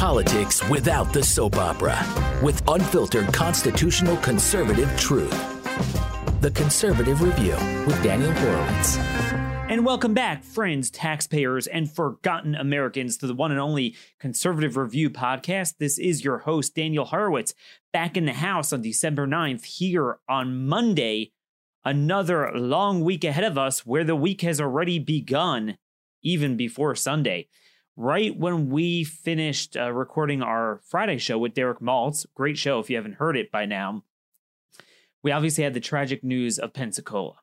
Politics without the soap opera, with unfiltered constitutional conservative truth. The Conservative Review with Daniel Horowitz. And welcome back, friends, taxpayers, and forgotten Americans, to the one and only Conservative Review podcast. This is your host, Daniel Horowitz, back in the house on December 9th, here on Monday. Another long week ahead of us where the week has already begun, even before Sunday right when we finished uh, recording our Friday show with Derek Maltz. Great show if you haven't heard it by now. We obviously had the tragic news of Pensacola.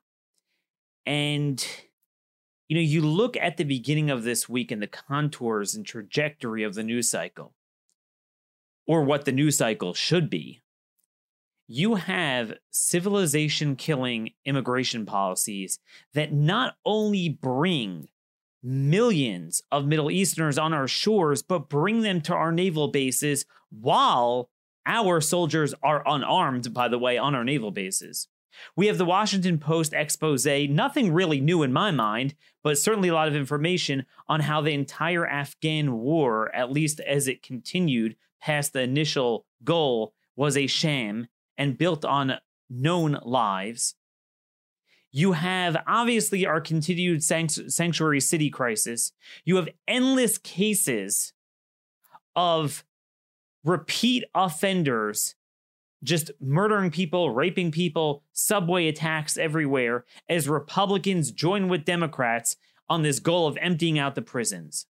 And, you know, you look at the beginning of this week and the contours and trajectory of the news cycle, or what the news cycle should be. You have civilization killing immigration policies that not only bring millions of Middle Easterners on our shores, but bring them to our naval bases while our soldiers are unarmed, by the way, on our naval bases. We have the Washington Post expose, nothing really new in my mind, but certainly a lot of information on how the entire Afghan war, at least as it continued past the initial goal, was a sham and built on known lives. You have obviously our continued sanctuary city crisis. You have endless cases of repeat offenders just murdering people, raping people, subway attacks everywhere as Republicans join with Democrats on this goal of emptying out the prisons.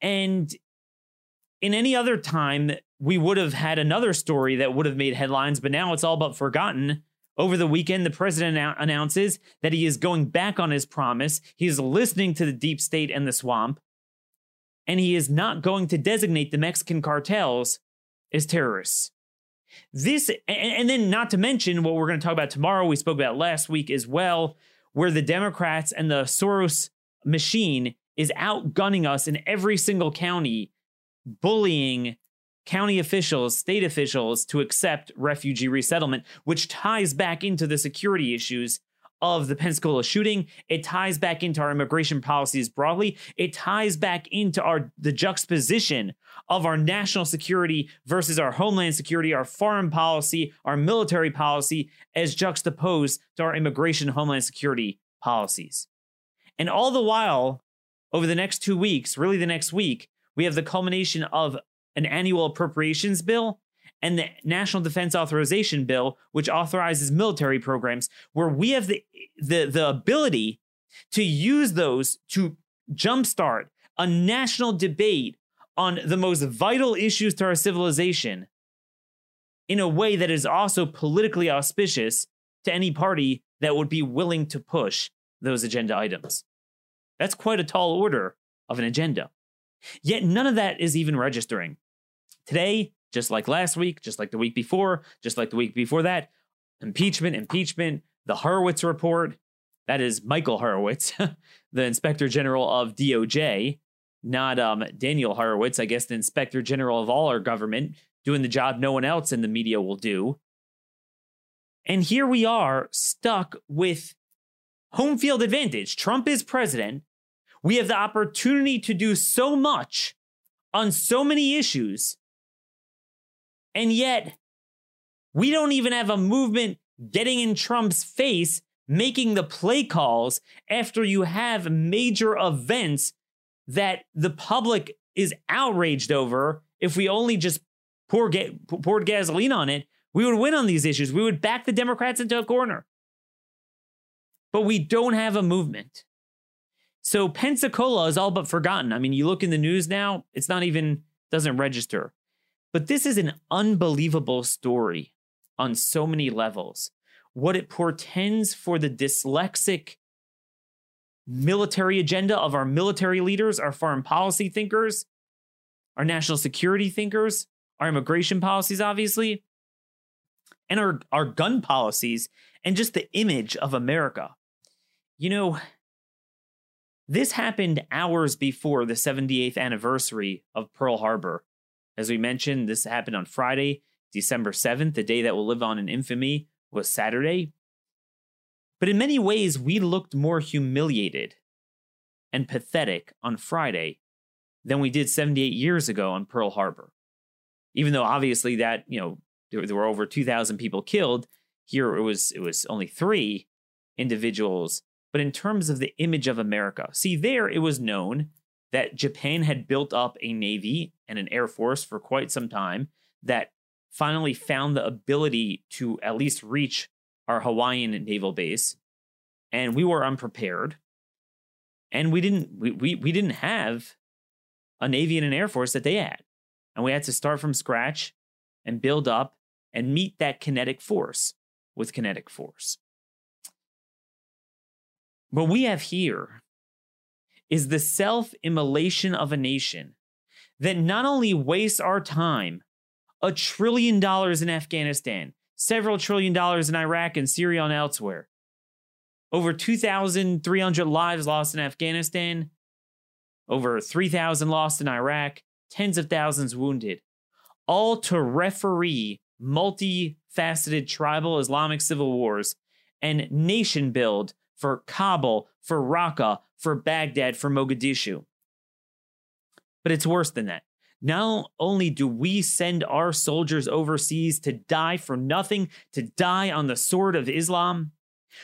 And in any other time, we would have had another story that would have made headlines, but now it's all but forgotten over the weekend, the president announces that he is going back on his promise. He is listening to the deep state and the swamp, and he is not going to designate the Mexican cartels as terrorists. This, and then not to mention what we're going to talk about tomorrow, we spoke about last week as well, where the Democrats and the Soros machine is outgunning us in every single county, bullying county officials, state officials to accept refugee resettlement, which ties back into the security issues of the Pensacola shooting. It ties back into our immigration policies broadly. It ties back into our the juxtaposition of our national security versus our homeland security, our foreign policy, our military policy as juxtaposed to our immigration homeland security policies. And all the while, over the next two weeks, really the next week, we have the culmination of an annual appropriations bill and the National Defense Authorization Bill, which authorizes military programs, where we have the the, the ability to use those to jumpstart a national debate on the most vital issues to our civilization in a way that is also politically auspicious to any party that would be willing to push those agenda items. That's quite a tall order of an agenda. Yet none of that is even registering. Today, just like last week, just like the week before, just like the week before that, impeachment, impeachment, the Horowitz report. That is Michael Horowitz, the Inspector General of DOJ, not um, Daniel Horowitz, I guess the Inspector General of all our government, doing the job no one else in the media will do. And here we are stuck with home field advantage. Trump is president. We have the opportunity to do so much on so many issues and yet, we don't even have a movement getting in Trump's face, making the play calls after you have major events that the public is outraged over. If we only just pour ga- poured gasoline on it, we would win on these issues. We would back the Democrats into a corner. But we don't have a movement. So Pensacola is all but forgotten. I mean, you look in the news now, it's not even doesn't register. But this is an unbelievable story on so many levels. What it portends for the dyslexic military agenda of our military leaders, our foreign policy thinkers, our national security thinkers, our immigration policies, obviously, and our, our gun policies, and just the image of America. You know, this happened hours before the 78th anniversary of Pearl Harbor as we mentioned, this happened on Friday, December 7th. The day that will live on in infamy was Saturday. But in many ways, we looked more humiliated and pathetic on Friday than we did 78 years ago on Pearl Harbor. Even though obviously that, you know, there, there were over 2,000 people killed, here it was it was only 3 individuals. But in terms of the image of America, see there it was known that Japan had built up a navy and an air force for quite some time that finally found the ability to at least reach our Hawaiian naval base. And we were unprepared. And we didn't we, we, we didn't have a navy and an air force that they had. And we had to start from scratch and build up and meet that kinetic force with kinetic force. What we have here is the self-immolation of a nation that not only wastes our time a trillion dollars in afghanistan several trillion dollars in iraq and syria and elsewhere over 2,300 lives lost in Afghanistan, over 3,000 lost in Iraq, tens of thousands wounded, all to referee multifaceted tribal Islamic civil wars and nation build for Kabul, for Raqqa, for Baghdad, for Mogadishu. But it's worse than that. Not only do we send our soldiers overseas to die for nothing, to die on the sword of Islam,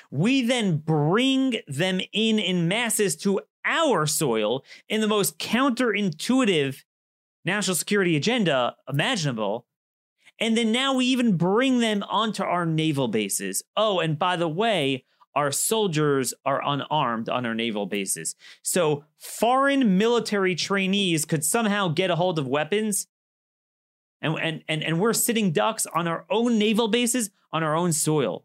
we then bring them in in masses to our soil in the most counterintuitive national security agenda imaginable. And then now we even bring them onto our naval bases. Oh, and by the way, our soldiers are unarmed on our naval bases. So foreign military trainees could somehow get a hold of weapons. And, and, and, and we're sitting ducks on our own naval bases on our own soil.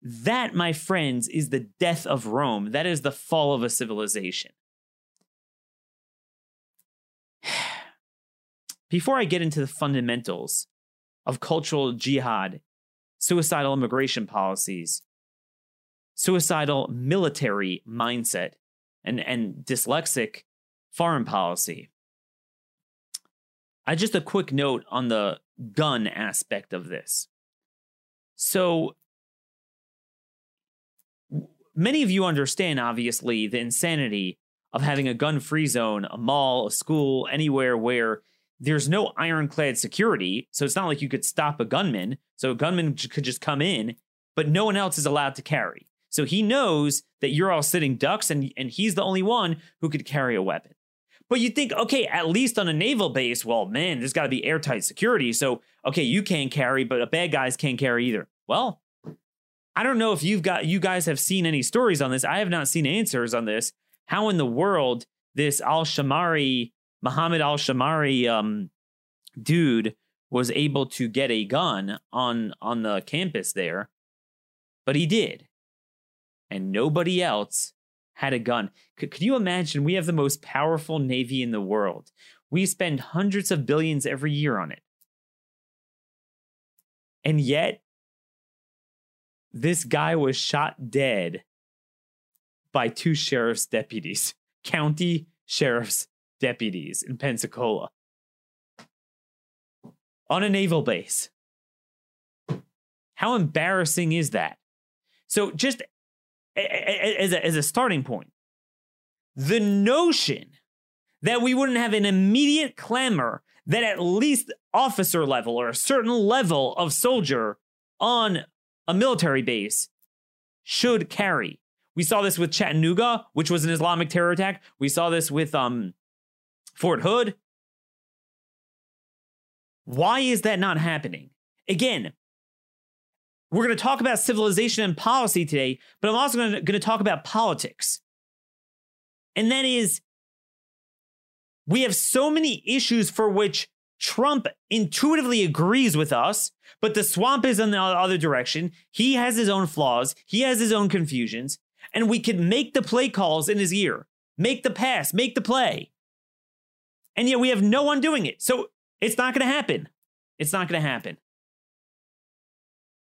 That, my friends, is the death of Rome. That is the fall of a civilization. Before I get into the fundamentals of cultural jihad, suicidal immigration policies, suicidal military mindset, and, and dyslexic foreign policy, I just a quick note on the gun aspect of this. So, many of you understand, obviously, the insanity of having a gun free zone, a mall, a school, anywhere where there's no ironclad security. So it's not like you could stop a gunman. So a gunman could just come in, but no one else is allowed to carry. So he knows that you're all sitting ducks and, and he's the only one who could carry a weapon. But you think, okay, at least on a naval base, well, man, there's got to be airtight security. So, okay, you can't carry, but a bad guys can't carry either. Well, I don't know if you've got you guys have seen any stories on this. I have not seen answers on this. How in the world this Al Shamari, Muhammad Al Shamari um, dude was able to get a gun on on the campus there, but he did, and nobody else had a gun. Could, could you imagine? We have the most powerful navy in the world. We spend hundreds of billions every year on it, and yet this guy was shot dead by two sheriff's deputies, county sheriff's deputies in Pensacola on a naval base. How embarrassing is that? So, just as a, as a starting point, the notion that we wouldn't have an immediate clamor that at least officer level or a certain level of soldier on a military base should carry. We saw this with Chattanooga, which was an Islamic terror attack. We saw this with um, Fort Hood. Why is that not happening? Again, we're going to talk about civilization and policy today, but I'm also going to, talk about politics. And that is, we have so many issues for which Trump intuitively agrees with us, but the swamp is in the other direction. He has his own flaws, he has his own confusions, and we can make the play calls in his ear, make the pass, make the play. And yet we have no one doing it. So it's not going to happen. It's not going to happen.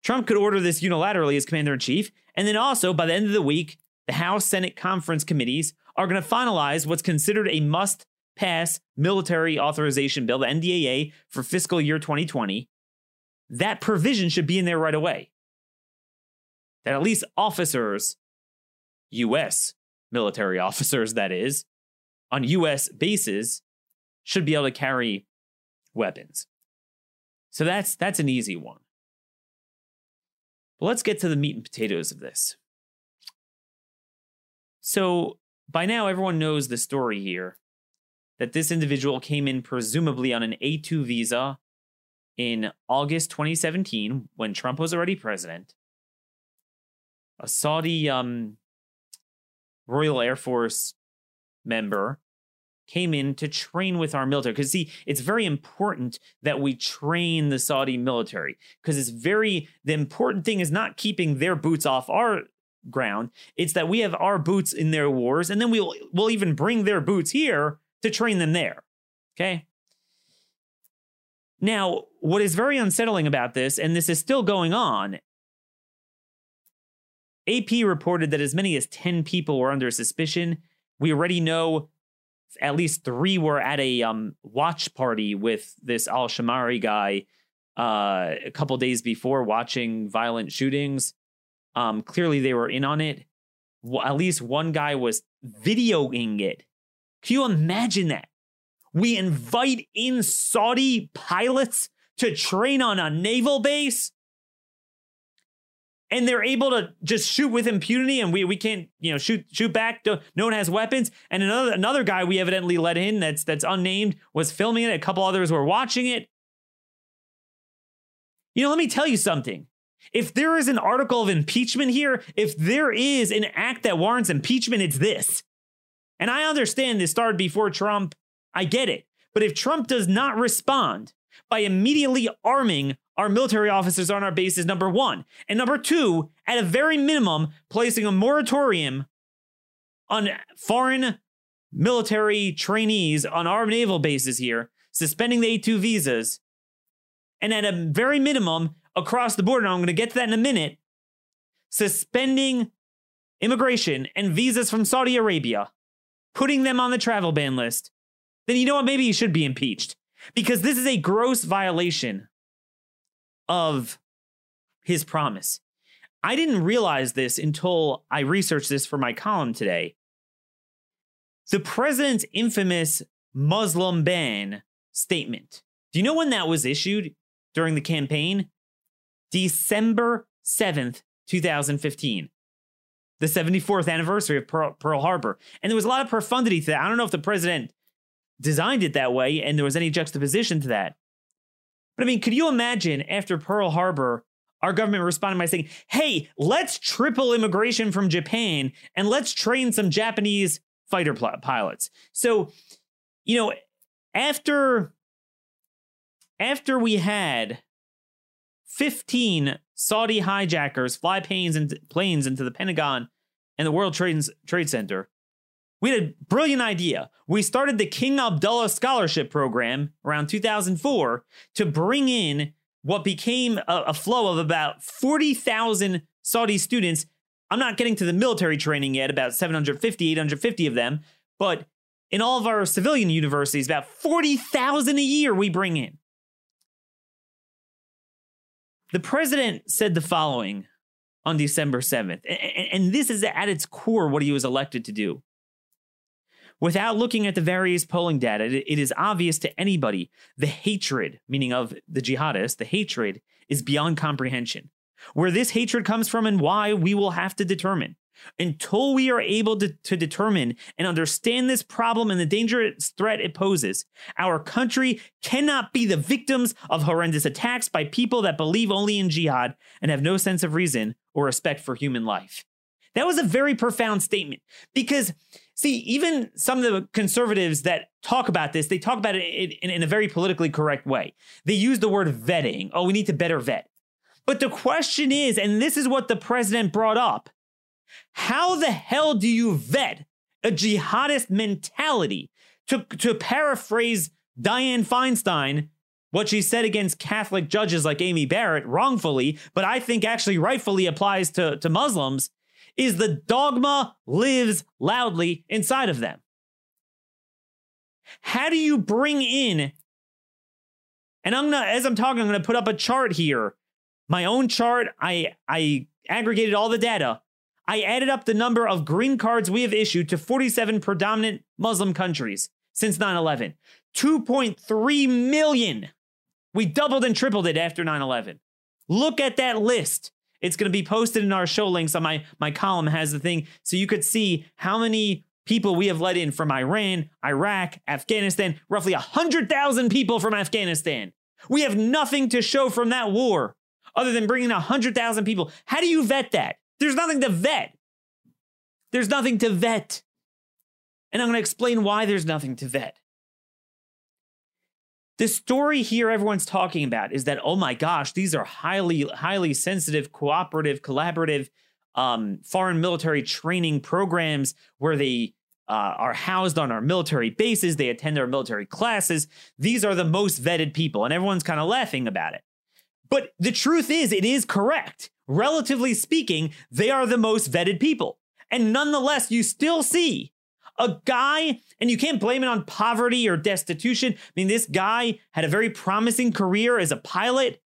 Trump could order this unilaterally as commander in chief. And then also, by the end of the week, the House Senate conference committees are going to finalize what's considered a must pass military authorization bill, the NDAA, for fiscal year 2020, that provision should be in there right away. That at least officers, U.S. military officers, that is, on U.S. bases, should be able to carry weapons. So that's that's an easy one. But let's get to the meat and potatoes of this. So by now everyone knows the story here that this individual came in presumably on an A2 visa in August 2017 when Trump was already president. A Saudi um, Royal Air Force member came in to train with our military. Because, see, it's very important that we train the Saudi military. Because it's very, the important thing is not keeping their boots off our ground. It's that we have our boots in their wars, and then we'll we'll even bring their boots here to train them there. Okay. Now, what is very unsettling about this, and this is still going on, AP reported that as many as 10 people were under suspicion. We already know at least three were at a um, watch party with this Al Shamari guy uh, a couple days before watching violent shootings. Um, clearly, they were in on it. Well, at least one guy was videoing it. Can you imagine that? We invite in Saudi pilots to train on a naval base and they're able to just shoot with impunity and we we can't you know shoot shoot back. No one has weapons. And another another guy we evidently let in that's that's unnamed was filming it. A couple others were watching it. You know let me tell you something. If there is an article of impeachment here if there is an act that warrants impeachment it's this. And i understand this started before trump. I get it. But if trump does not respond by immediately arming our military officers on our bases, number one. And number two, at a very minimum, placing a moratorium on foreign military trainees on our naval bases here, suspending the A2 visas. And at a very minimum, across the board, and I'm going to get to that in a minute, suspending immigration and visas from Saudi Arabia, putting them on the travel ban list, then you know what? Maybe he should be impeached because this is a gross violation of his promise. I didn't realize this until I researched this for my column today. The president's infamous Muslim ban statement. Do you know when that was issued during the campaign? December 7th, 2015. The 74th anniversary of Pearl, Harbor. And there was a lot of profundity to that. I don't know if the president designed it that way and there was any juxtaposition to that. But I mean, could you imagine after Pearl Harbor, our government responding by saying, hey, let's triple immigration from Japan and let's train some Japanese fighter pl- pilots. So, you know, after after we had 15 Saudi hijackers fly planes into, planes into the Pentagon and the World Trade, Trade Center, we had a brilliant idea. We started the King Abdullah Scholarship Program around 2004 to bring in what became a, a flow of about 40,000 Saudi students. I'm not getting to the military training yet, about 750, 850 of them, but in all of our civilian universities, about 40,000 a year we bring in. The president said the following on December 7th, and this is at its core what he was elected to do. Without looking at the various polling data, it is obvious to anybody the hatred, meaning of the jihadists, the hatred is beyond comprehension. Where this hatred comes from and why, we will have to determine. Until we are able to, to determine and understand this problem and the dangerous threat it poses, our country cannot be the victims of horrendous attacks by people that believe only in jihad and have no sense of reason or respect for human life. That was a very profound statement because, see, even some of the conservatives that talk about this, they talk about it in, in, a very politically correct way. They use the word vetting. Oh, we need to better vet. But the question is, and this is what the president brought up how the hell do you vet a jihadist mentality? To, to paraphrase Dianne Feinstein, what she said against Catholic judges like Amy Barrett wrongfully, but I think actually rightfully applies to, to Muslims, is the dogma lives loudly inside of them. How do you bring in, and I'm gonna, as I'm talking, I'm gonna put up a chart here. My own chart. I I aggregated all the data. I added up the number of green cards we have issued to 47 predominant Muslim countries since 9 11. 2.3 million. We doubled and tripled it after 9 11. Look at that list. It's going to be posted in our show links on my, my column has the thing so you could see how many people we have let in from Iran, Iraq, Afghanistan, roughly 100,000 people from Afghanistan. We have nothing to show from that war other than bringing 100,000 people. How do you vet that? There's nothing to vet. There's nothing to vet. And I'm going to explain why there's nothing to vet. The story here everyone's talking about is that, oh my gosh, these are highly, highly sensitive, cooperative, collaborative um, foreign military training programs where they uh, are housed on our military bases. They attend our military classes. These are the most vetted people, and everyone's kind of laughing about it. But the truth is, it is correct. Relatively speaking, they are the most vetted people. And nonetheless, you still see a guy, and you can't blame it on poverty or destitution. I mean, this guy had a very promising career as a pilot,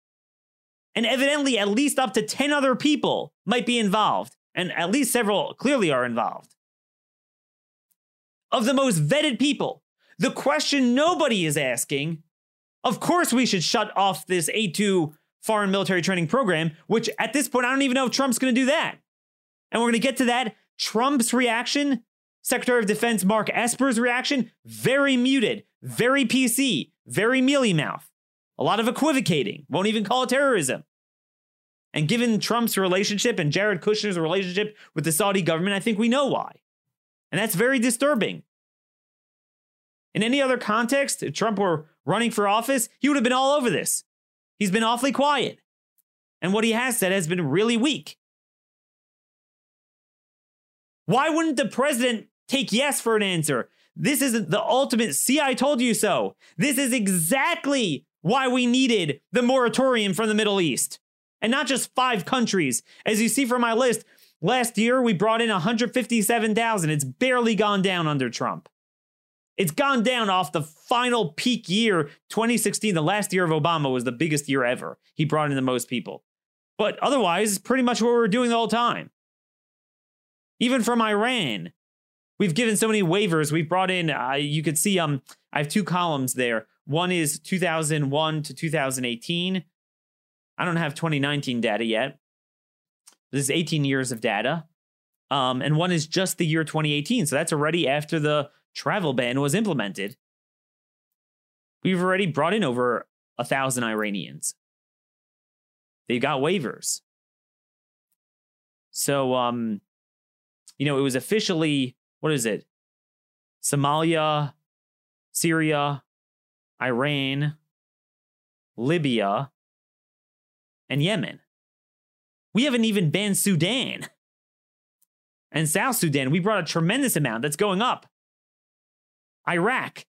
and evidently, at least up to 10 other people might be involved, and at least several clearly are involved. Of the most vetted people, the question nobody is asking of course, we should shut off this A2 foreign military training program, which at this point, I don't even know if Trump's going to do that. And we're going to get to that. Trump's reaction Secretary of Defense Mark Esper's reaction, very muted, very PC, very mealy mouth, a lot of equivocating, won't even call it terrorism. And given Trump's relationship and Jared Kushner's relationship with the Saudi government, I think we know why. And that's very disturbing. In any other context, if Trump were running for office, he would have been all over this. He's been awfully quiet. And what he has said has been really weak. Why wouldn't the president Take yes for an answer. This is the ultimate, see, I told you so. This is exactly why we needed the moratorium from the Middle East. And not just five countries. As you see from my list, last year we brought in 157,000. It's barely gone down under Trump. It's gone down off the final peak year, 2016. The last year of Obama was the biggest year ever. He brought in the most people. But otherwise, it's pretty much what we were doing the whole time. Even from Iran, we've given so many waivers. We've brought in, uh, you could see, um, I have two columns there. One is 2001 to 2018. I don't have 2019 data yet. This is 18 years of data. Um, and one is just the year 2018. So that's already after the travel ban was implemented. We've already brought in over a thousand Iranians. They've got waivers. So, um, you know, it was officially what is it? Somalia, Syria, Iran, Libya, and Yemen. We haven't even banned Sudan and South Sudan. We brought a tremendous amount that's going up. Iraq,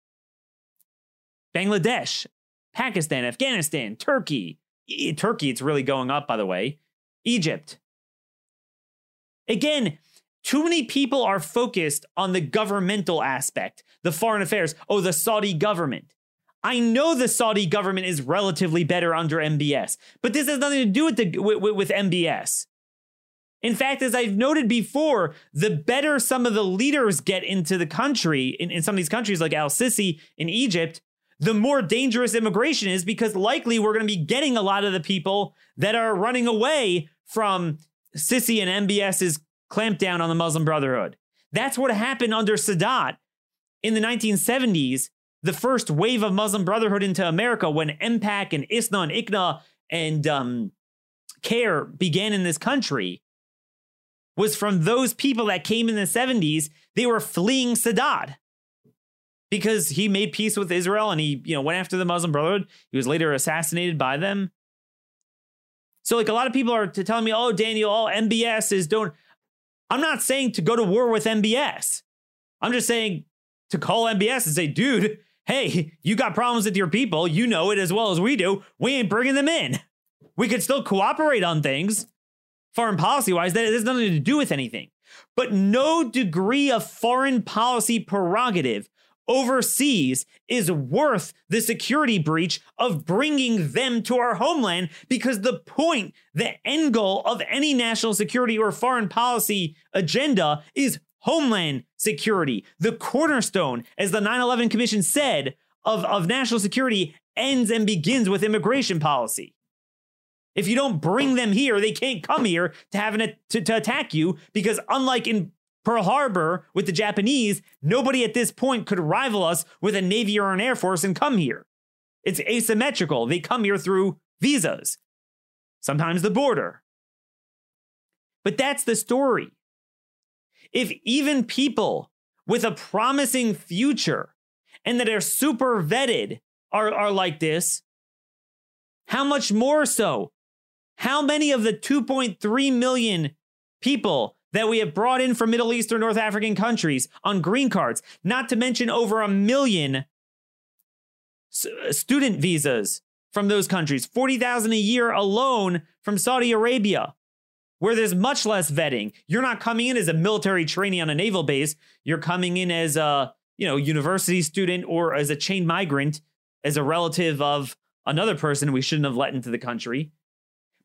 Bangladesh, Pakistan, Afghanistan, Turkey. Turkey, it's really going up, by the way. Egypt. Again, too many people are focused on the governmental aspect, the foreign affairs. Oh, the Saudi government. I know the Saudi government is relatively better under MBS, but this has nothing to do with, the, with, with MBS. In fact, as I've noted before, the better some of the leaders get into the country, in, in some of these countries like Al Sisi in Egypt, the more dangerous immigration is because likely we're going to be getting a lot of the people that are running away from Sisi and MBS's clampdown on the Muslim Brotherhood. That's what happened under Sadat in the 1970s, the first wave of Muslim Brotherhood into America when MPAC and ISNA and ICNA and um, CAIR began in this country was from those people that came in the 70s. They were fleeing Sadat because he made peace with Israel and he, you know, went after the Muslim Brotherhood. He was later assassinated by them. So, like a lot of people are telling me, "Oh, Daniel, all MBS is don't." I'm not saying to go to war with MBS. I'm just saying to call MBS and say, dude, hey, you got problems with your people. You know it as well as we do. We ain't bringing them in. We could still cooperate on things, foreign policy wise, that has nothing to do with anything. But no degree of foreign policy prerogative overseas is worth the security breach of bringing them to our homeland because the point, the end goal of any national security or foreign policy agenda is homeland security. The cornerstone, as the 9 11 Commission said, of, of national security ends and begins with immigration policy. If you don't bring them here, they can't come here to have an, to, to attack you because unlike in Pearl Harbor with the Japanese, nobody at this point could rival us with a Navy or an Air Force and come here. It's asymmetrical. They come here through visas, sometimes the border. But that's the story. If even people with a promising future and that are super vetted are, are like this, how much more so? How many of the 2.3 million people that we have brought in from Middle East or North African countries on green cards, not to mention over a million uh, student visas from those countries, 40,000 a year alone from Saudi Arabia, where there's much less vetting. You're not coming in as a military trainee on a naval base. You're coming in as a, you know, university student or as a chain migrant, as a relative of another person we shouldn't have let into the country.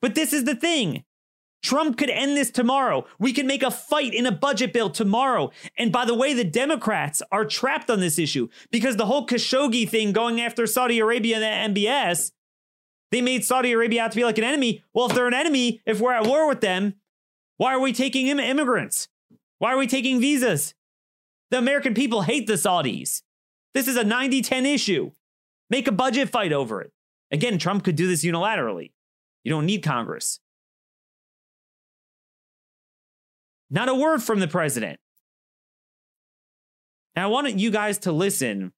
But this is the thing. Trump could end this tomorrow. We could make a fight in a budget bill tomorrow. And by the way, the Democrats are trapped on this issue because the whole Khashoggi thing going after Saudi Arabia and the MBS, they made Saudi Arabia out to be like an enemy. Well, if they're an enemy, if we're at war with them, why are we taking immigrants? Why are we taking visas? The American people hate the Saudis. This is a 90 10 issue. Make a budget fight over it. Again, Trump could do this unilaterally. You don't need Congress. Not a word from the president. Now, I wanted you guys to listen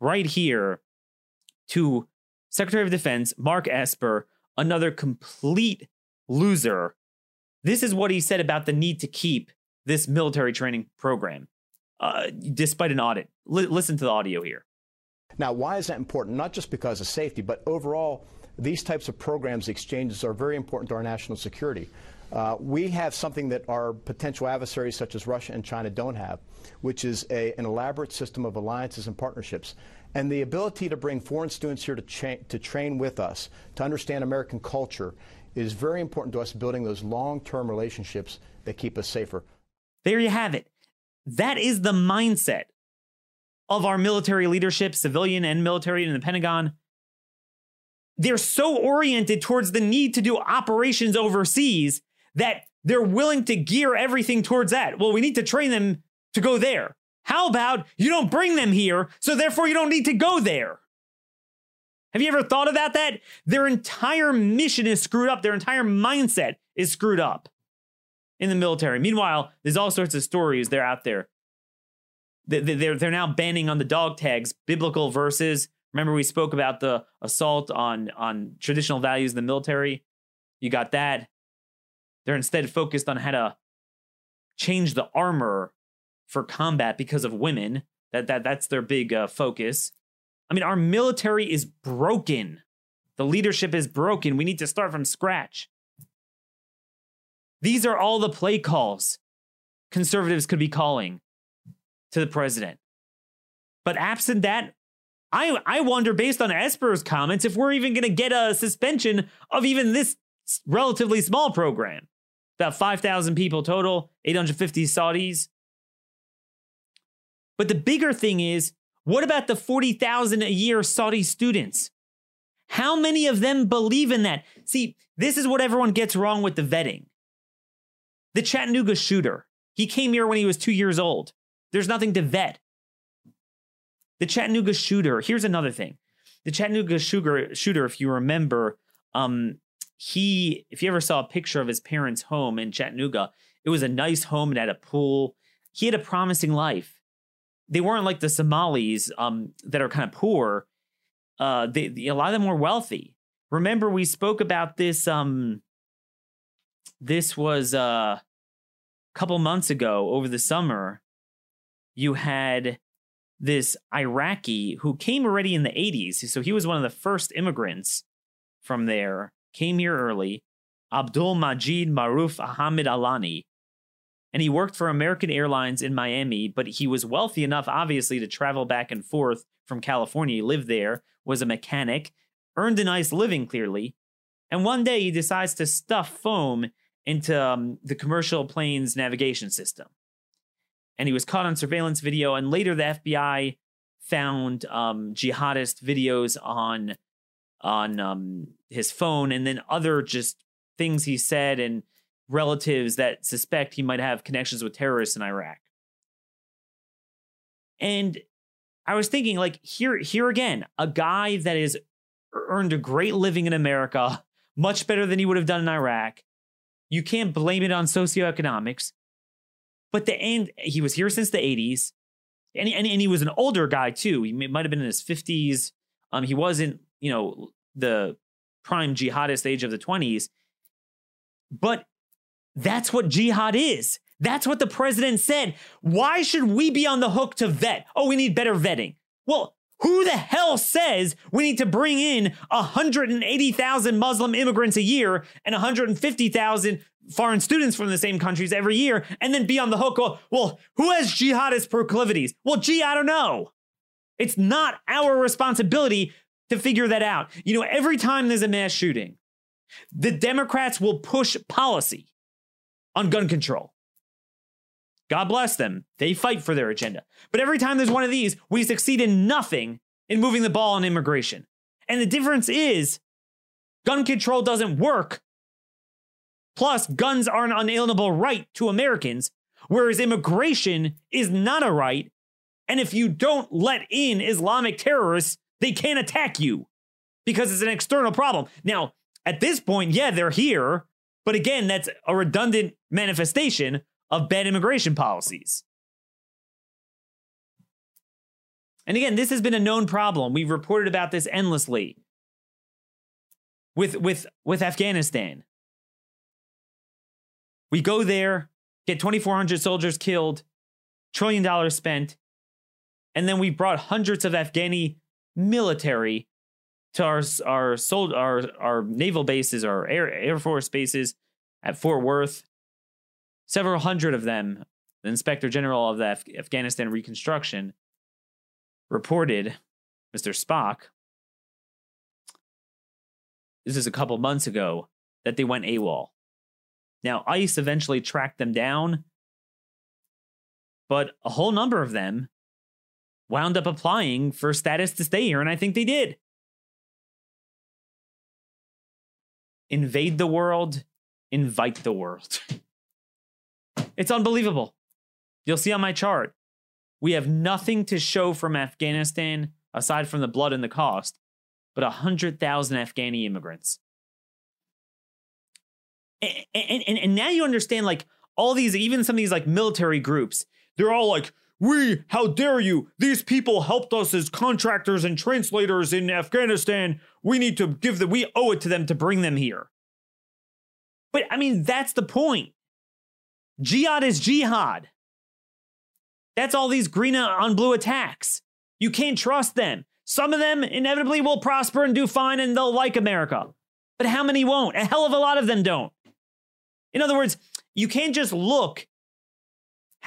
right here to Secretary of Defense Mark Esper, another complete loser. This is what he said about the need to keep this military training program, uh, despite an audit. L- listen to the audio here. Now, why is that important? Not just because of safety, but overall, these types of programs, exchanges, are very important to our national security. Uh, we have something that our potential adversaries, such as Russia and China, don't have, which is a, an elaborate system of alliances and partnerships. And the ability to bring foreign students here to, cha- to train with us, to understand American culture, is very important to us building those long term relationships that keep us safer. There you have it. That is the mindset of our military leadership, civilian and military in the Pentagon. They're so oriented towards the need to do operations overseas that they're willing to gear everything towards that. Well, we need to train them to go there. How about you don't bring them here, so therefore you don't need to go there? Have you ever thought about that? Their entire mission is screwed up. Their entire mindset is screwed up in the military. Meanwhile, there's all sorts of stories they're out there. They're, they're now banning on the dog tags biblical verses. Remember, we spoke about the assault on, on traditional values in the military. You got that. They're instead focused on how to change the armor for combat because of women. That that that's their big uh, focus. I mean, our military is broken. The leadership is broken. We need to start from scratch. These are all the play calls conservatives could be calling to the president. But absent that, I I wonder, based on Esper's comments, if we're even going to get a suspension of even this relatively small program about 5,000 people total, 850 Saudis. But the bigger thing is, what about the 40,000 a year Saudi students? How many of them believe in that? See, this is what everyone gets wrong with the vetting. The Chattanooga shooter, he came here when he was two years old. There's nothing to vet. The Chattanooga shooter, here's another thing. The Chattanooga shooter, shooter if you remember, um, he, if you ever saw a picture of his parents' home in Chattanooga, it was a nice home. and had a pool. He had a promising life. They weren't like the Somalis um, that are kind of poor. Uh, they, they, a lot of them were wealthy. Remember, we spoke about this. Um, this was uh, a couple months ago over the summer. You had this Iraqi who came already in the 80s. So he was one of the first immigrants from there came here early, Abdul Majid Maruf Ahmed Alani, and he worked for American Airlines in Miami, but he was wealthy enough, obviously, to travel back and forth from California. He lived there, was a mechanic, earned a nice living, clearly. And one day he decides to stuff foam into um, the commercial planes navigation system. and he was caught on surveillance video. And later, the FBI found um, jihadist videos on on um, his phone, and then other just things he said and relatives that suspect he might have connections with terrorists in Iraq. And I was thinking, like, here, here again, a guy that has earned a great living in America, much better than he would have done in Iraq. You can't blame it on socioeconomics. But the end, he was here since the 80s. And, and, and he was an older guy too. He might have been in his 50s. Um, he wasn't, you know, the prime jihadist age of the 20s. But that's what jihad is. That's what the president said. Why should we be on the hook to vet? Oh, we need better vetting. Well, who the hell says we need to bring in 180,000 Muslim immigrants a year and 150,000 foreign students from the same countries every year and then be on the hook? Well, who has jihadist proclivities? Well, gee, I don't know. It's not our responsibility to figure that out. You know, every time there's a mass shooting, the Democrats will push policy on gun control. God bless them. They fight for their agenda. But every time there's one of these, we succeed in nothing in moving the ball on immigration. And the difference is gun control doesn't work. Plus, guns are an unalienable right to Americans, whereas immigration is not a right. And if you don't let in Islamic terrorists, they can't attack you because it's an external problem. Now, at this point, yeah, they're here. But again, that's a redundant manifestation of bad immigration policies. And again, this has been a known problem. We've reported about this endlessly with, with, with Afghanistan. We go there, get 2,400 soldiers killed, trillion dollars spent, and then we brought hundreds of Afghani military to our our sold our our naval bases, our air air force bases at Fort Worth. Several hundred of them, the Inspector General of the Af- Afghanistan Reconstruction reported, Mr. Sopko. This is a couple months ago that they went AWOL. Now, ICE eventually tracked them down, but a whole number of them wound up applying for status to stay here, and I think they did. invade the world, invite the world. it's unbelievable. You'll see on my chart, we have nothing to show from Afghanistan aside from the blood and the cost, but 100,000 Afghani immigrants. And, and, and now you understand, like, all these, even some of these, like, military groups, they're all like, we, how dare you? These people helped us as contractors and translators in Afghanistan. We need to give them, we owe it to them to bring them here. But I mean, that's the point. Jihad is jihad. That's all these green on blue attacks. You can't trust them. Some of them inevitably will prosper and do fine and they'll like America. But how many won't? A hell of a lot of them don't. In other words, you can't just look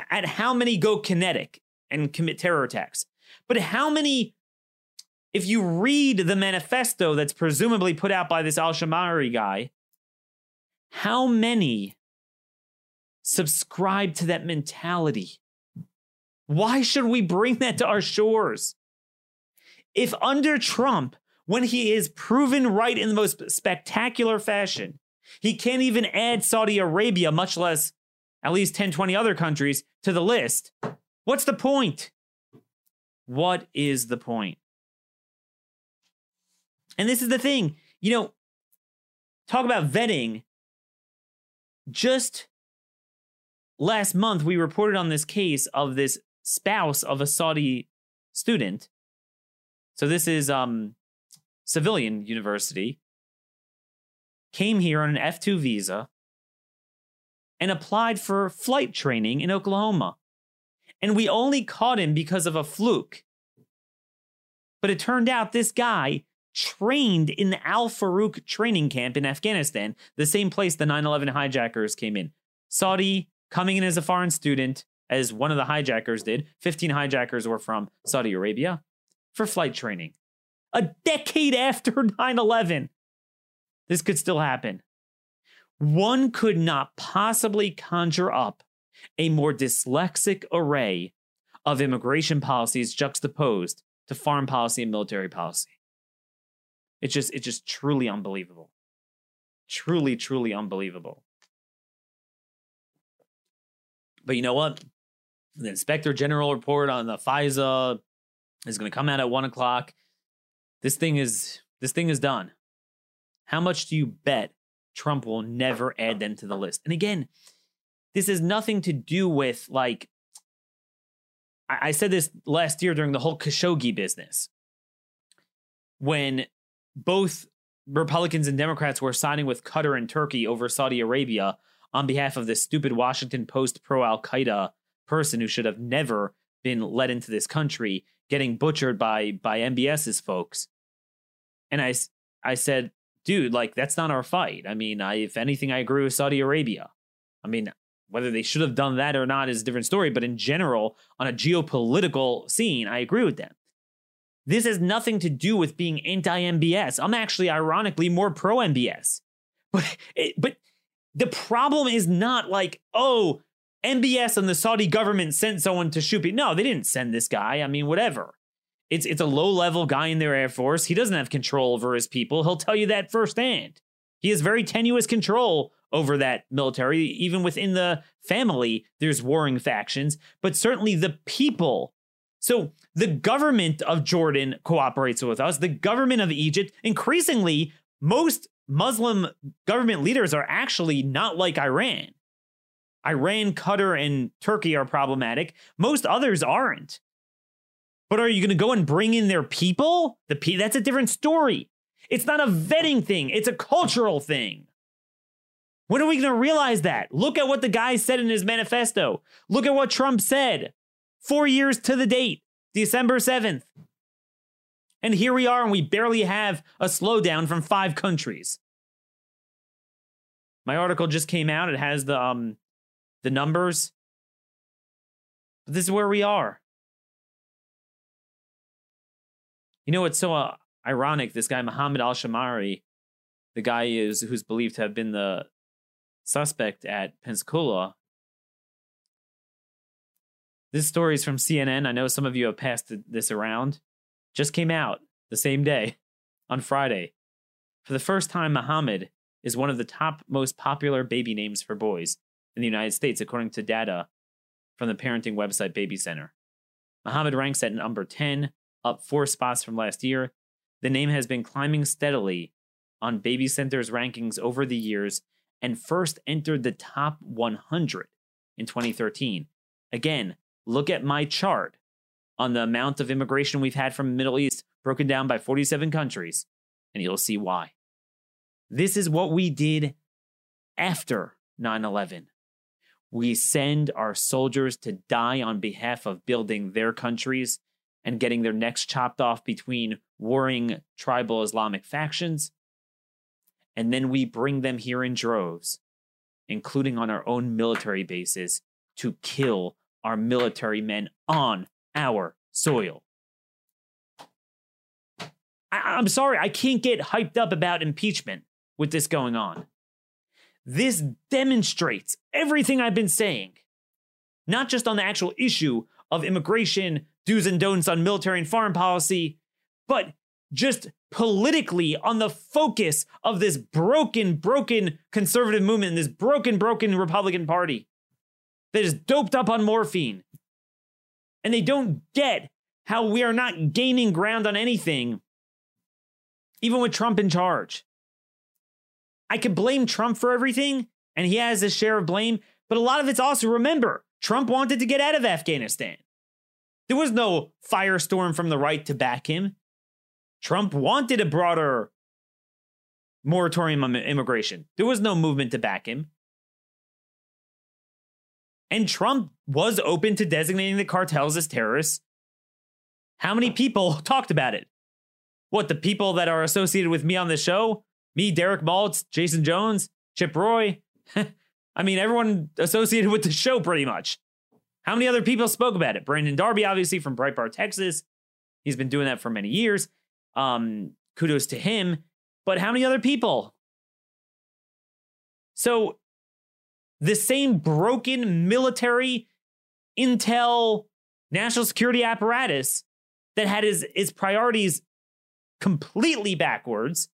at how many go kinetic and commit terror attacks, but how many, if you read the manifesto that's presumably put out by this Al Shamari guy, how many subscribe to that mentality? Why should we bring that to our shores? If under Trump, when he is proven right in the most spectacular fashion, he can't even add Saudi Arabia, much less at least 10, 20 other countries to the list. What's the point? What is the point? And this is the thing, you know, talk about vetting. Just last month, we reported on this case of this spouse of a Saudi student. So this is um civilian university. Came here on an F2 visa and applied for flight training in Oklahoma. And we only caught him because of a fluke. But it turned out this guy trained in the Al Farouk training camp in Afghanistan, the same place the 9 11 hijackers came in. Saudi coming in as a foreign student, as one of the hijackers did. 15 hijackers were from Saudi Arabia for flight training. A decade after 9 11, this could still happen one could not possibly conjure up a more dyslexic array of immigration policies juxtaposed to foreign policy and military policy. It's just it's just truly unbelievable. Truly, truly unbelievable. But you know what? The inspector general report on the FISA is going to come out at one o'clock. This thing is this thing is done. How much do you bet Trump will never add them to the list? And again, this has nothing to do with like I, said this last year during the whole Khashoggi business. When both Republicans and Democrats were signing with Qatar and Turkey over Saudi Arabia on behalf of this stupid Washington Post pro Al Qaeda person who should have never been let into this country, getting butchered by by MBS's folks. And I I said, dude, like that's not our fight. I mean, I if anything, I agree with Saudi Arabia. I mean, whether they should have done that or not is a different story. But in general, on a geopolitical scene, I agree with them. This has nothing to do with being anti MBS. I'm actually, ironically, more pro MBS. But, but the problem is not like, oh, MBS and the Saudi government sent someone to shoot people. No, they didn't send this guy. I mean, whatever. It's it's a low level guy in their air force. He doesn't have control over his people. He'll tell you that firsthand. He has very tenuous control over that military. Even within the family, there's warring factions, but certainly the people. So the government of Jordan cooperates with us. The government of Egypt, increasingly, most Muslim government leaders are actually not like Iran. Iran, Qatar, and Turkey are problematic. Most others aren't. But are you going to go and bring in their people? The pe- that's a different story. It's not a vetting thing, it's a cultural thing. When are we going to realize that? Look at what the guy said in his manifesto. Look at what Trump said. Four years to the date, December 7th. And here we are, and we barely have a slowdown from five countries. My article just came out. It has the um the numbers. But this is where we are. You know what's so uh, ironic? This guy Mohammed Al Shamari, the guy is who's believed to have been the suspect at Pensacola. This story is from CNN. I know some of you have passed this around. Just came out the same day on Friday. For the first time, Muhammad is one of the top most popular baby names for boys in the United States, according to data from the parenting website Baby Center. Muhammad ranks at number 10, up four spots from last year. The name has been climbing steadily on Baby Center's rankings over the years and first entered the top 100 in 2013. Again, look at my chart on the amount of immigration we've had from the Middle East broken down by 47 countries, and you'll see why. This is what we did after 9 11. We send our soldiers to die on behalf of building their countries and getting their necks chopped off between warring tribal Islamic factions and then we bring them here in droves, including on our own military bases, to kill our military men on our soil. I- am sorry, I can't get hyped up about impeachment with this going on. This demonstrates everything I've been saying, not just on the actual issue of immigration, do's and don'ts on military and foreign policy, but just politically on the focus of this broken, broken conservative movement, this broken, broken Republican Party that is doped up on morphine. And they don't get how we are not gaining ground on anything, even with Trump in charge. I could blame Trump for everything, and he has his share of blame, but a lot of it's also remember, Trump wanted to get out of Afghanistan. There was no firestorm from the right to back him. Trump wanted a broader moratorium on immigration. There was no movement to back him. And Trump was open to designating the cartels as terrorists. How many people talked about it? What, the people that are associated with me on the show? Me, Derek Maltz, Jason Jones, Chip Roy? I mean, everyone associated with the show pretty much. How many other people spoke about it? Brandon Darby, obviously, from Breitbart, Texas. He's been doing that for many years. Um, kudos to him. But how many other people? So the same broken military intel national security apparatus that had his, his priorities completely backwards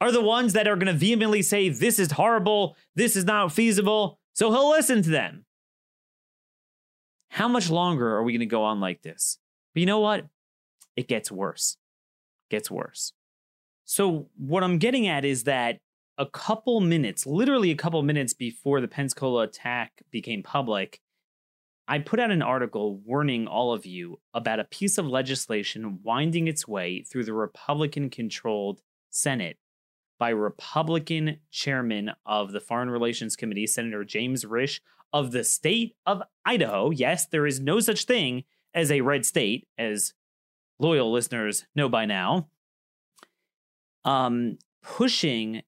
are the ones that are going to vehemently say, this is horrible, this is not feasible. So he'll listen to them. How much longer are we going to go on like this? But you know what? It gets worse. Gets worse. So, what I'm getting at is that a couple minutes, literally a couple minutes before the Pensacola attack became public, I put out an article warning all of you about a piece of legislation winding its way through the Republican controlled Senate by Republican chairman of the Foreign Relations Committee, Senator James Risch of the state of Idaho. Yes, there is no such thing as a red state, as loyal listeners know by now. Um, pushing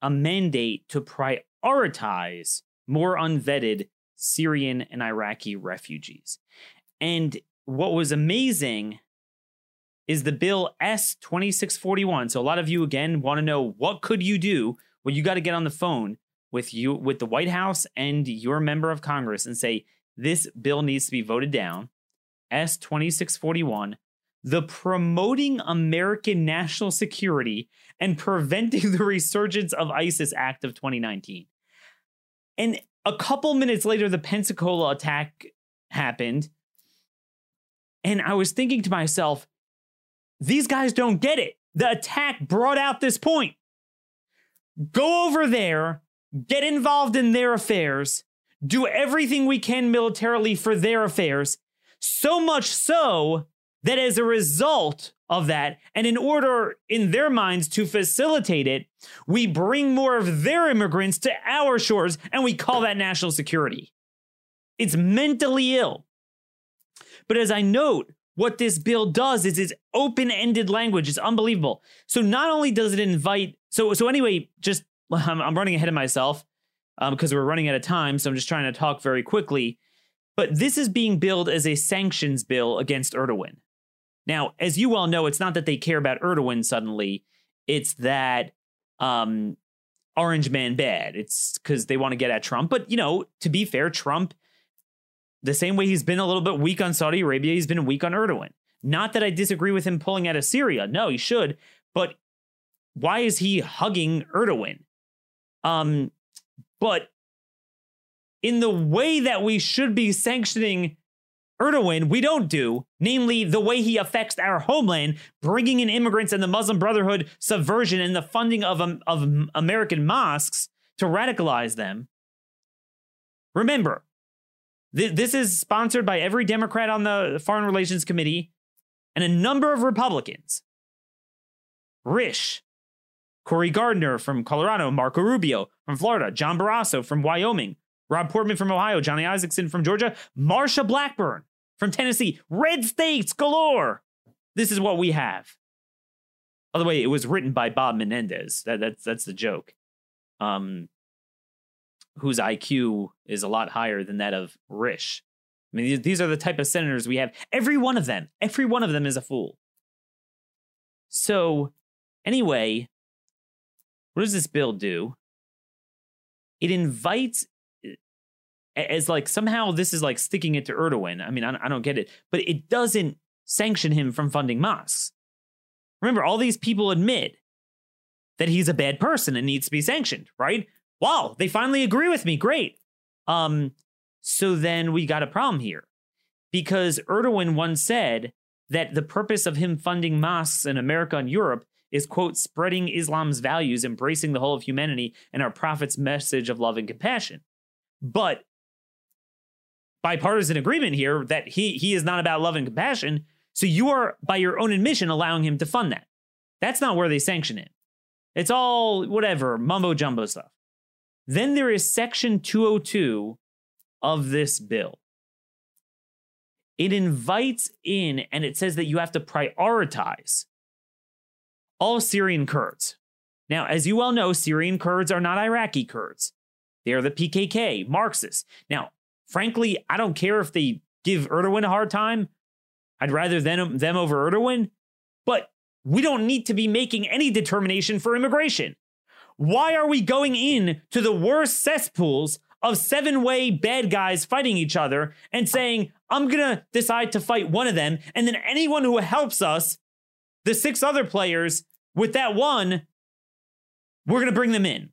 a mandate to prioritize more unvetted Syrian and Iraqi refugees. And what was amazing is the bill S 2641. So a lot of you again want to know what could you do? Well, you got to get on the phone with you with the White House and your member of Congress and say this bill needs to be voted down. S 2641 the Promoting American National Security and Preventing the Resurgence of ISIS Act of 2019. And a couple minutes later, the Pensacola attack happened. And I was thinking to myself, these guys don't get it. The attack brought out this point. Go over there, get involved in their affairs, do everything we can militarily for their affairs. So much so that as a result of that, and in order in their minds to facilitate it, we bring more of their immigrants to our shores and we call that national security. It's mentally ill. But as I note, what this bill does is it's open-ended language. It's unbelievable. So not only does it invite, so so anyway, just I'm, I'm running ahead of myself because um, we're running out of time. So I'm just trying to talk very quickly. But this is being billed as a sanctions bill against Erdogan. Now, as you well know, it's not that they care about Erdogan suddenly. It's that um, Orange Man bad. It's because they want to get at Trump. But you know, to be fair, Trump the same way he's been a little bit weak on Saudi Arabia, he's been weak on Erdogan. Not that I disagree with him pulling out of Syria. No, he should. But why is he hugging Erdogan? Um, but in the way that we should be sanctioning Erdogan, we don't do, namely the way he affects our homeland, bringing in immigrants and the Muslim Brotherhood subversion and the funding of, um, of American mosques to radicalize them. Remember, this is sponsored by every Democrat on the Foreign Relations Committee and a number of Republicans. Risch, Cory Gardner from Colorado, Marco Rubio from Florida, John Barrasso from Wyoming, Rob Portman from Ohio, Johnny Isakson from Georgia, Marsha Blackburn from Tennessee. Red states galore. This is what we have. By the way, it was written by Bob Menendez. That, that's that's the joke. Um, whose IQ is a lot higher than that of Risch. I mean, these are the type of senators we have. Every one of them, every one of them is a fool. So, anyway, what does this bill do? It invites, as like somehow this is like sticking it to Erdogan. I mean, I don't get it, but it doesn't sanction him from funding mosques. Remember, all these people admit that he's a bad person and needs to be sanctioned, right? wow, they finally agree with me. Great. Um, so then we got a problem here because Erdogan once said that the purpose of him funding mosques in America and Europe is, quote, spreading Islam's values, embracing the whole of humanity, and our prophet's message of love and compassion. But bipartisan agreement here that he he is not about love and compassion. So you are, by your own admission, allowing him to fund that. That's not where they sanction it. It's all whatever mumbo jumbo stuff. Then there is Section 202 of this bill. It invites in and it says that you have to prioritize all Syrian Kurds. Now, as you well know, Syrian Kurds are not Iraqi Kurds. They are the PKK, Marxists. Now, frankly, I don't care if they give Erdogan a hard time. I'd rather them, them over Erdogan. But we don't need to be making any determination for immigration. Why are we going in to the worst cesspools of seven way bad guys fighting each other and saying, I'm going to decide to fight one of them. And then anyone who helps us, the six other players with that one, we're going to bring them in.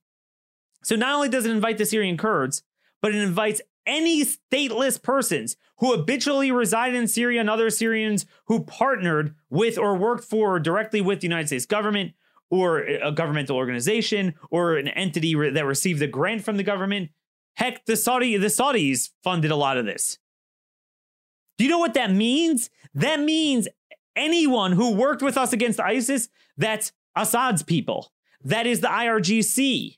So not only does it invite the Syrian Kurds, but it invites any stateless persons who habitually reside in Syria and other Syrians who partnered with or worked for directly with the United States government or a governmental organization or an entity that received a grant from the government. Heck, the Saudi the Saudis funded a lot of this. Do you know what that means? That means anyone who worked with us against ISIS, that's Assad's people. That is the IRGC.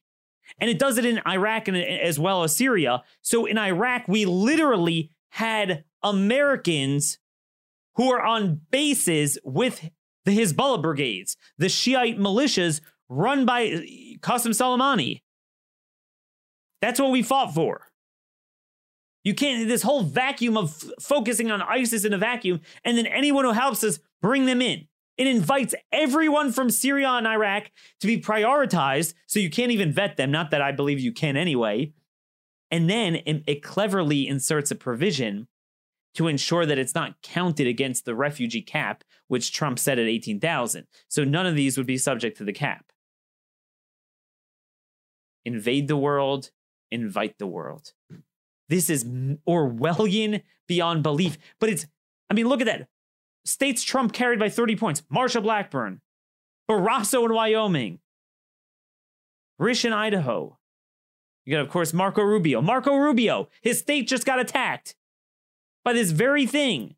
And it does it in Iraq and as well as Syria. So in Iraq, we literally had Americans who are on bases with the Hezbollah brigades, the Shiite militias run by Qasem Soleimani. That's what we fought for. You can't, this whole vacuum of f- focusing on ISIS in a vacuum, and then anyone who helps us bring them in. It invites everyone from Syria and Iraq to be prioritized, so you can't even vet them. Not that I believe you can anyway. And then it, cleverly inserts a provision to ensure that it's not counted against the refugee cap, which Trump set at 18,000. So none of these would be subject to the cap. Invade the world, invite the world. This is Orwellian beyond belief. But it's, I mean, look at that. States Trump carried by 30 points. Marsha Blackburn, Barrasso in Wyoming, Risch in Idaho. You got, of course, Marco Rubio. Marco Rubio, his state just got attacked by this very thing.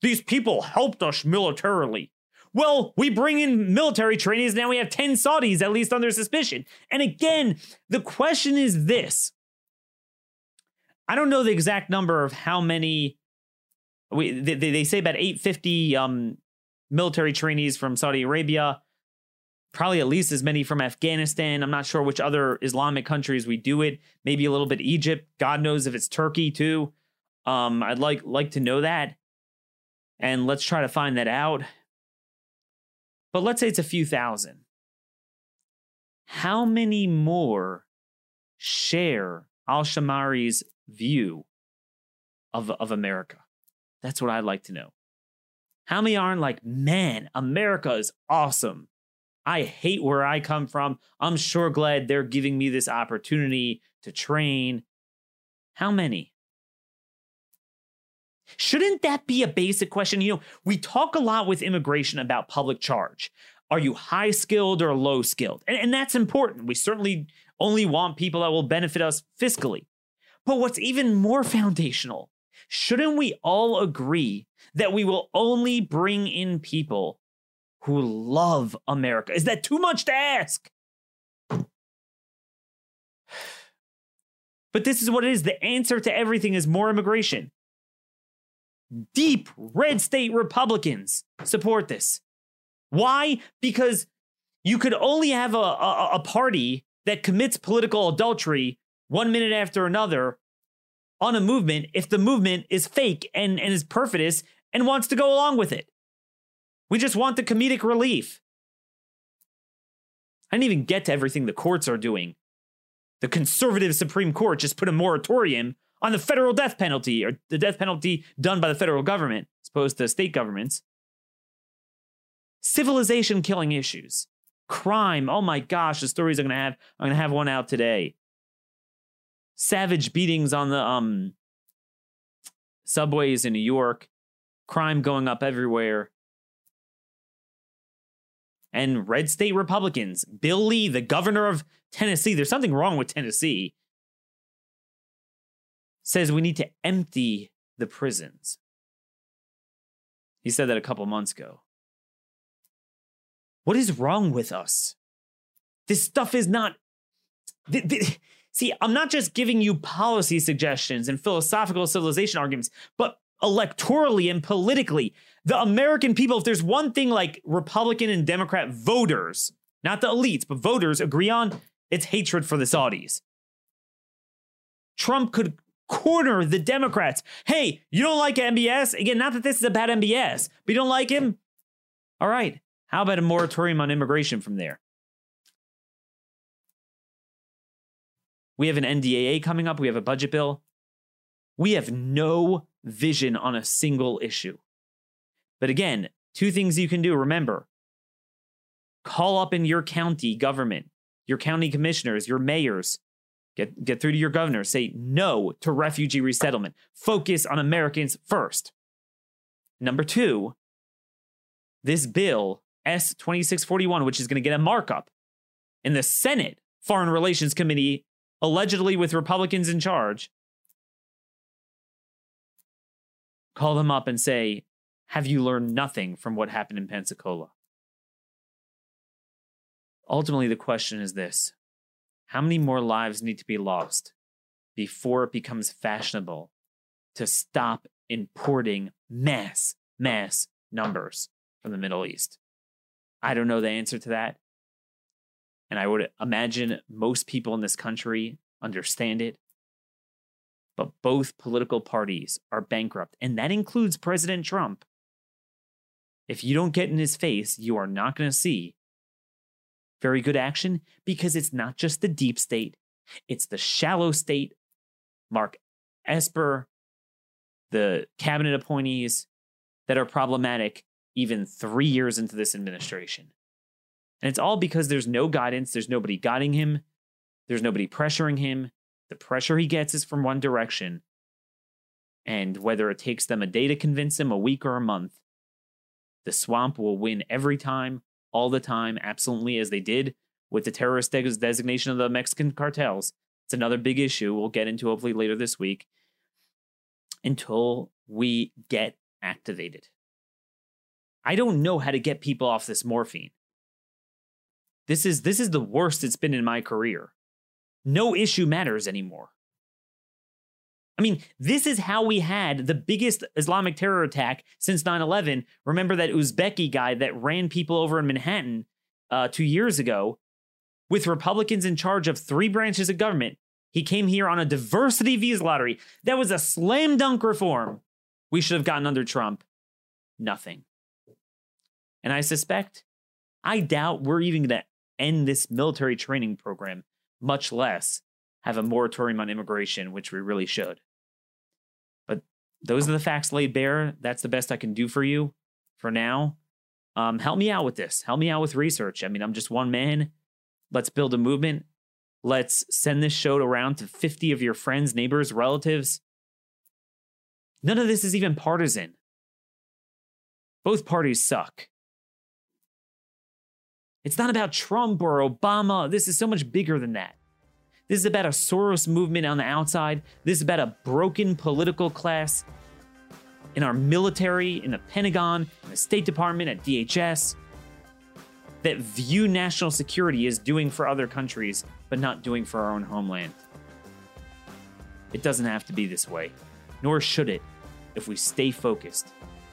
These people helped us militarily. Well, we bring in military trainees. Now we have 10 Saudis, at least under suspicion. And again, the question is this I don't know the exact number of how many. We, they, they say about 850 um, military trainees from Saudi Arabia, probably at least as many from Afghanistan. I'm not sure which other Islamic countries we do it. Maybe a little bit Egypt. God knows if it's Turkey too. Um, I'd like like to know that, and let's try to find that out. But let's say it's a few thousand. How many more share Al Shamari's view of, of America? That's what I'd like to know. How many aren't like, man, America is awesome. I hate where I come from. I'm sure glad they're giving me this opportunity to train. How many? Shouldn't that be a basic question? You know, we talk a lot with immigration about public charge. Are you high skilled or low skilled? And, and that's important. We certainly only want people that will benefit us fiscally. But what's even more foundational, shouldn't we all agree that we will only bring in people who love America? Is that too much to ask? But this is what it is. The answer to everything is more immigration deep red state Republicans support this. Why? Because you could only have a, a, a, party that commits political adultery one minute after another on a movement if the movement is fake and, and is perfidious and wants to go along with it. We just want the comedic relief. I didn't even get to everything the courts are doing. The conservative Supreme Court just put a moratorium on the federal death penalty or the death penalty done by the federal government as opposed to state governments. Civilization killing issues. Crime. Oh my gosh, the stories I'm gonna have. I'm gonna have one out today. Savage beatings on the um subways in New York. Crime going up everywhere. And red state Republicans. Bill Lee, the governor of Tennessee. There's something wrong with Tennessee says we need to empty the prisons. He said that a couple months ago. What is wrong with us? This stuff is not. Th- th- see, I'm not just giving you policy suggestions and philosophical civilization arguments, but electorally and politically. The American people, if there's one thing like Republican and Democrat voters, not the elites, but voters agree on, it's hatred for the Saudis. Trump could corner the Democrats. Hey, you don't like MBS? Again, not that this is a bad MBS, but you don't like him? All right. How about a moratorium on immigration from there? We have an NDAA coming up. We have a budget bill. We have no vision on a single issue. But again, two things you can do. Remember, call up in your county government, your county commissioners, your mayors, get, get through to your governor, say no to refugee resettlement. Focus on Americans first. Number two, this bill, S 2641, which is going to get a markup in the Senate Foreign Relations Committee, allegedly with Republicans in charge, call them up and say, Have you learned nothing from what happened in Pensacola? Ultimately, the question is this How many more lives need to be lost before it becomes fashionable to stop importing mass, mass numbers from the Middle East? I don't know the answer to that. And I would imagine most people in this country understand it. But both political parties are bankrupt, and that includes President Trump. If you don't get in his face, you are not going to see very good action because it's not just the deep state, it's the shallow state, Mark Esper, the cabinet appointees that are problematic even three years into this administration. And it's all because there's no guidance, there's nobody guiding him, there's nobody pressuring him. The pressure he gets is from one direction. And whether it takes them a day to convince him, a week or a month, the swamp will win every time, all the time, absolutely, as they did with the terrorist designation of the Mexican cartels. It's another big issue we'll get into hopefully later this week until we get activated. I don't know how to get people off this morphine. This is this is the worst it's been in my career. No issue matters anymore. I mean, this is how we had the biggest Islamic terror attack since 9 11. Remember that Uzbeki guy that ran people over in Manhattan uh, two years ago with Republicans in charge of three branches of government. He came here on a diversity visa lottery. That was a slam dunk reform we should have gotten under Trump. Nothing. And I suspect, I doubt we're even going to end this military training program, much less have a moratorium on immigration, which we really should. But those are the facts laid bare. That's the best I can do for you for now. Um, help me out with this. Help me out with research. I mean, I'm just one man. Let's build a movement. Let's send this show around to 50 of your friends, neighbors, relatives. None of this is even partisan. Both parties suck. It's not about Trump or Obama. This is so much bigger than that. This is about a Soros movement on the outside. This is about a broken political class in our military, in the Pentagon, in the State Department, at DHS, that view national security as doing for other countries, but not doing for our own homeland. It doesn't have to be this way, nor should it if we stay focused,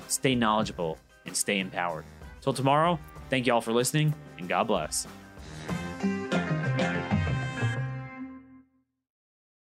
stay knowledgeable, and stay empowered. Till tomorrow, thank you all for listening, and God bless.